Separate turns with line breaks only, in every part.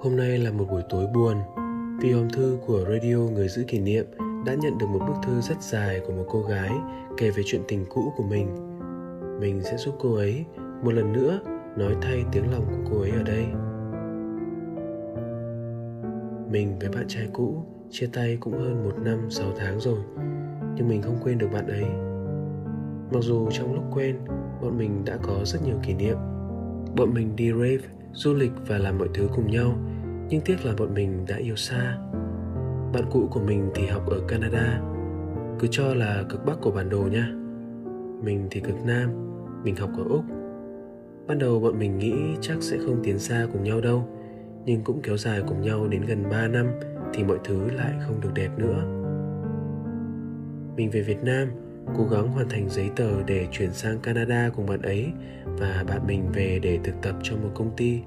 Hôm nay là một buổi tối buồn vì hòm thư của radio Người giữ kỷ niệm đã nhận được một bức thư rất dài của một cô gái kể về chuyện tình cũ của mình. Mình sẽ giúp cô ấy một lần nữa nói thay tiếng lòng của cô ấy ở đây. Mình với bạn trai cũ chia tay cũng hơn một năm sáu tháng rồi, nhưng mình không quên được bạn ấy. Mặc dù trong lúc quen, bọn mình đã có rất nhiều kỷ niệm. Bọn mình đi rave, du lịch và làm mọi thứ cùng nhau, nhưng tiếc là bọn mình đã yêu xa. Bạn cũ của mình thì học ở Canada, cứ cho là cực bắc của bản đồ nha. Mình thì cực nam, mình học ở Úc. Ban đầu bọn mình nghĩ chắc sẽ không tiến xa cùng nhau đâu, nhưng cũng kéo dài cùng nhau đến gần 3 năm thì mọi thứ lại không được đẹp nữa. Mình về Việt Nam, cố gắng hoàn thành giấy tờ để chuyển sang Canada cùng bạn ấy và bạn mình về để thực tập cho một công ty.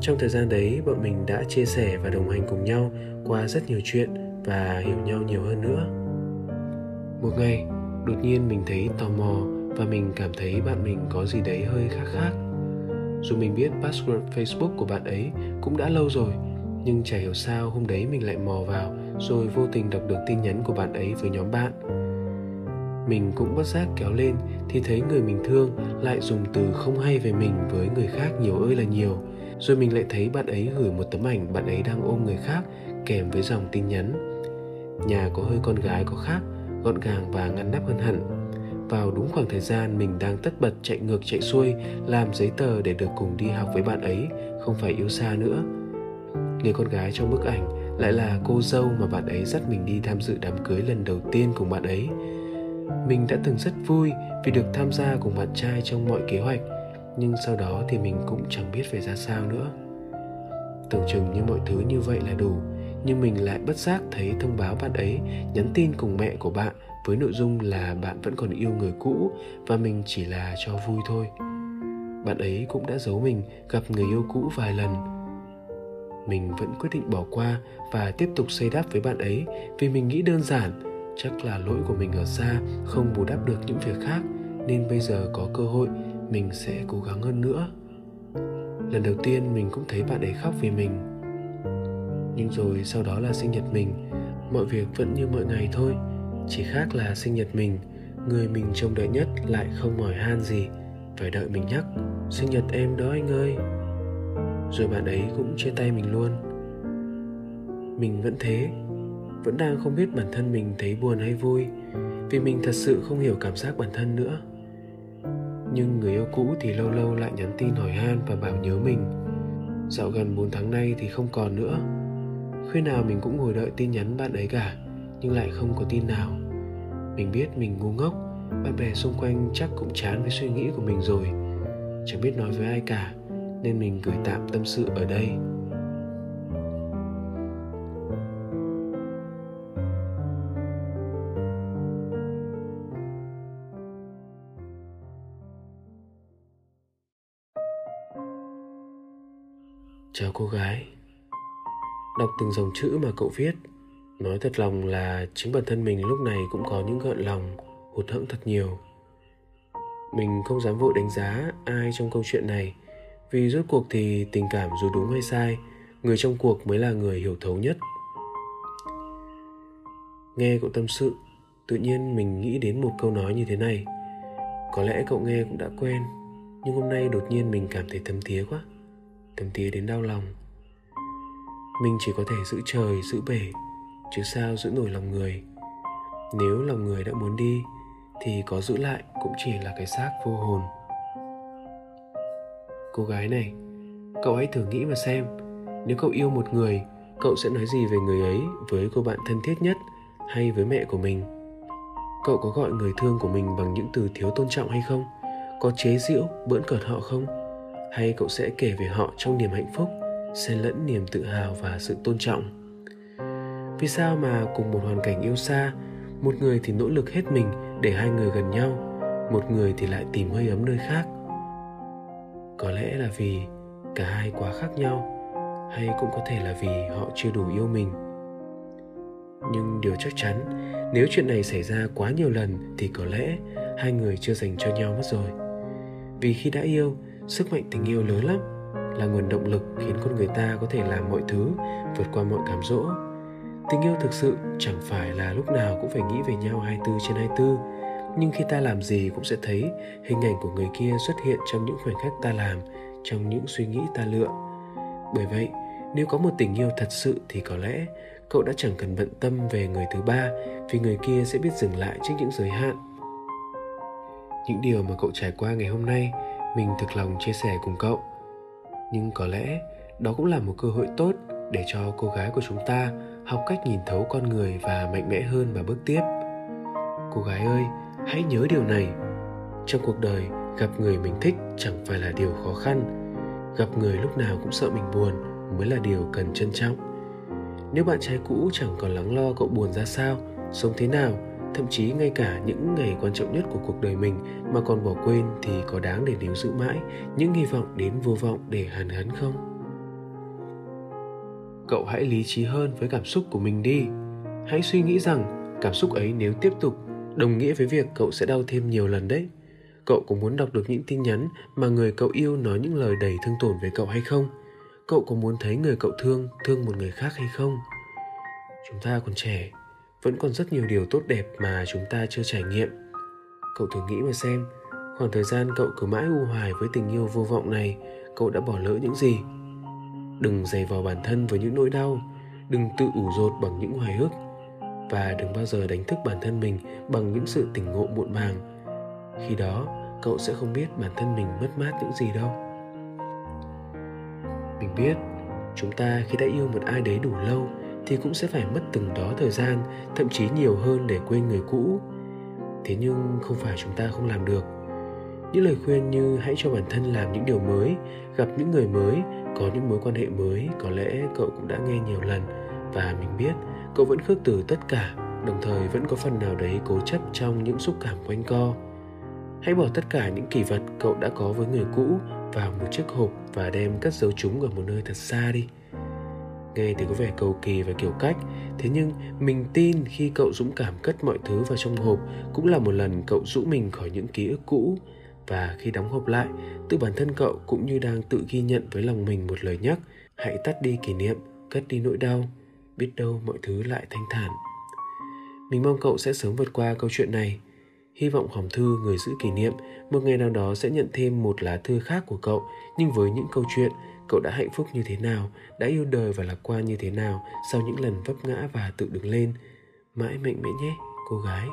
Trong thời gian đấy, bọn mình đã chia sẻ và đồng hành cùng nhau qua rất nhiều chuyện và hiểu nhau nhiều hơn nữa. Một ngày, đột nhiên mình thấy tò mò và mình cảm thấy bạn mình có gì đấy hơi khác khác. Dù mình biết password Facebook của bạn ấy cũng đã lâu rồi, nhưng chả hiểu sao hôm đấy mình lại mò vào rồi vô tình đọc được tin nhắn của bạn ấy với nhóm bạn mình cũng bất giác kéo lên, thì thấy người mình thương lại dùng từ không hay về mình với người khác nhiều ơi là nhiều. Rồi mình lại thấy bạn ấy gửi một tấm ảnh bạn ấy đang ôm người khác, kèm với dòng tin nhắn. Nhà có hơi con gái có khác, gọn gàng và ngăn nắp hơn hẳn. Vào đúng khoảng thời gian, mình đang tất bật chạy ngược chạy xuôi, làm giấy tờ để được cùng đi học với bạn ấy, không phải yêu xa nữa. Người con gái trong bức ảnh lại là cô dâu mà bạn ấy dắt mình đi tham dự đám cưới lần đầu tiên cùng bạn ấy mình đã từng rất vui vì được tham gia cùng bạn trai trong mọi kế hoạch, nhưng sau đó thì mình cũng chẳng biết phải ra sao nữa. Tưởng chừng như mọi thứ như vậy là đủ, nhưng mình lại bất giác thấy thông báo bạn ấy nhắn tin cùng mẹ của bạn với nội dung là bạn vẫn còn yêu người cũ và mình chỉ là cho vui thôi. Bạn ấy cũng đã giấu mình gặp người yêu cũ vài lần. Mình vẫn quyết định bỏ qua và tiếp tục xây đáp với bạn ấy vì mình nghĩ đơn giản chắc là lỗi của mình ở xa, không bù đắp được những việc khác, nên bây giờ có cơ hội, mình sẽ cố gắng hơn nữa. Lần đầu tiên mình cũng thấy bạn ấy khóc vì mình. Nhưng rồi sau đó là sinh nhật mình, mọi việc vẫn như mọi ngày thôi. Chỉ khác là sinh nhật mình, người mình trông đợi nhất lại không mỏi han gì. Phải đợi mình nhắc, sinh nhật em đó anh ơi. Rồi bạn ấy cũng chia tay mình luôn. Mình vẫn thế vẫn đang không biết bản thân mình thấy buồn hay vui, vì mình thật sự không hiểu cảm giác bản thân nữa. Nhưng người yêu cũ thì lâu lâu lại nhắn tin hỏi han và bảo nhớ mình. Dạo gần 4 tháng nay thì không còn nữa. Khi nào mình cũng ngồi đợi tin nhắn bạn ấy cả, nhưng lại không có tin nào. Mình biết mình ngu ngốc, bạn bè xung quanh chắc cũng chán với suy nghĩ của mình rồi. Chẳng biết nói với ai cả, nên mình gửi tạm tâm sự ở đây. Chào cô gái. Đọc từng dòng chữ mà cậu viết, Nói thật lòng là chính bản thân mình lúc này cũng có những gợn lòng, hụt hẫng thật nhiều. Mình không dám vội đánh giá ai trong câu chuyện này, Vì rốt cuộc thì tình cảm dù đúng hay sai, Người trong cuộc mới là người hiểu thấu nhất. Nghe cậu tâm sự, Tự nhiên mình nghĩ đến một câu nói như thế này. Có lẽ cậu nghe cũng đã quen, Nhưng hôm nay đột nhiên mình cảm thấy thấm thía quá từng tía đến đau lòng. Mình chỉ có thể giữ trời, giữ bể, chứ sao giữ nổi lòng người? Nếu lòng người đã muốn đi, thì có giữ lại cũng chỉ là cái xác vô hồn. Cô gái này, cậu hãy thử nghĩ mà xem. Nếu cậu yêu một người, cậu sẽ nói gì về người ấy với cô bạn thân thiết nhất hay với mẹ của mình? Cậu có gọi người thương của mình bằng những từ thiếu tôn trọng hay không? Có chế giễu bỡn cợt họ không? Hay cậu sẽ kể về họ trong niềm hạnh phúc, xen lẫn niềm tự hào và sự tôn trọng. Vì sao mà cùng một hoàn cảnh yêu xa, một người thì nỗ lực hết mình để hai người gần nhau, một người thì lại tìm hơi ấm nơi khác? Có lẽ là vì cả hai quá khác nhau, hay cũng có thể là vì họ chưa đủ yêu mình. Nhưng điều chắc chắn, nếu chuyện này xảy ra quá nhiều lần thì có lẽ hai người chưa dành cho nhau mất rồi. Vì khi đã yêu sức mạnh tình yêu lớn lắm, là nguồn động lực khiến con người ta có thể làm mọi thứ, vượt qua mọi cám dỗ. Tình yêu thực sự chẳng phải là lúc nào cũng phải nghĩ về nhau 24 trên 24 nhưng khi ta làm gì cũng sẽ thấy hình ảnh của người kia xuất hiện trong những khoảnh khắc ta làm, trong những suy nghĩ ta lựa. Bởi vậy, nếu có một tình yêu thật sự thì có lẽ cậu đã chẳng cần bận tâm về người thứ ba vì người kia sẽ biết dừng lại trước những giới hạn. Những điều mà cậu trải qua ngày hôm nay mình thực lòng chia sẻ cùng cậu. Nhưng có lẽ đó cũng là một cơ hội tốt để cho cô gái của chúng ta học cách nhìn thấu con người và mạnh mẽ hơn và bước tiếp. Cô gái ơi, hãy nhớ điều này. Trong cuộc đời, gặp người mình thích chẳng phải là điều khó khăn. Gặp người lúc nào cũng sợ mình buồn mới là điều cần trân trọng. Nếu bạn trai cũ chẳng còn lắng lo cậu buồn ra sao, sống thế nào thậm chí ngay cả những ngày quan trọng nhất của cuộc đời mình mà còn bỏ quên thì có đáng để níu giữ mãi những hy vọng đến vô vọng để hàn gắn không? Cậu hãy lý trí hơn với cảm xúc của mình đi. Hãy suy nghĩ rằng cảm xúc ấy nếu tiếp tục đồng nghĩa với việc cậu sẽ đau thêm nhiều lần đấy. Cậu có muốn đọc được những tin nhắn mà người cậu yêu nói những lời đầy thương tổn về cậu hay không? Cậu có muốn thấy người cậu thương thương một người khác hay không? Chúng ta còn trẻ vẫn còn rất nhiều điều tốt đẹp mà chúng ta chưa trải nghiệm. Cậu thử nghĩ mà xem, khoảng thời gian cậu cứ mãi u hoài với tình yêu vô vọng này, cậu đã bỏ lỡ những gì? Đừng dày vào bản thân với những nỗi đau, đừng tự ủ rột bằng những hoài ức và đừng bao giờ đánh thức bản thân mình bằng những sự tỉnh ngộ muộn màng. Khi đó, cậu sẽ không biết bản thân mình mất mát những gì đâu. Mình biết, chúng ta khi đã yêu một ai đấy đủ lâu thì cũng sẽ phải mất từng đó thời gian, thậm chí nhiều hơn để quên người cũ. Thế nhưng không phải chúng ta không làm được. Những lời khuyên như hãy cho bản thân làm những điều mới, gặp những người mới, có những mối quan hệ mới, có lẽ cậu cũng đã nghe nhiều lần và mình biết cậu vẫn khước từ tất cả, đồng thời vẫn có phần nào đấy cố chấp trong những xúc cảm quanh co. Hãy bỏ tất cả những kỷ vật cậu đã có với người cũ vào một chiếc hộp và đem cất giấu chúng ở một nơi thật xa đi nghe thì có vẻ cầu kỳ và kiểu cách. Thế nhưng, mình tin khi cậu dũng cảm cất mọi thứ vào trong hộp cũng là một lần cậu rũ mình khỏi những ký ức cũ. Và khi đóng hộp lại, tự bản thân cậu cũng như đang tự ghi nhận với lòng mình một lời nhắc, hãy tắt đi kỷ niệm, cất đi nỗi đau, biết đâu mọi thứ lại thanh thản. Mình mong cậu sẽ sớm vượt qua câu chuyện này. Hy vọng hòm thư, người giữ kỷ niệm, một ngày nào đó sẽ nhận thêm một lá thư khác của cậu, nhưng với những câu chuyện cậu đã hạnh phúc như thế nào, đã yêu đời và lạc quan như thế nào sau những lần vấp ngã và tự đứng lên? Mãi mạnh mẽ nhé, cô gái.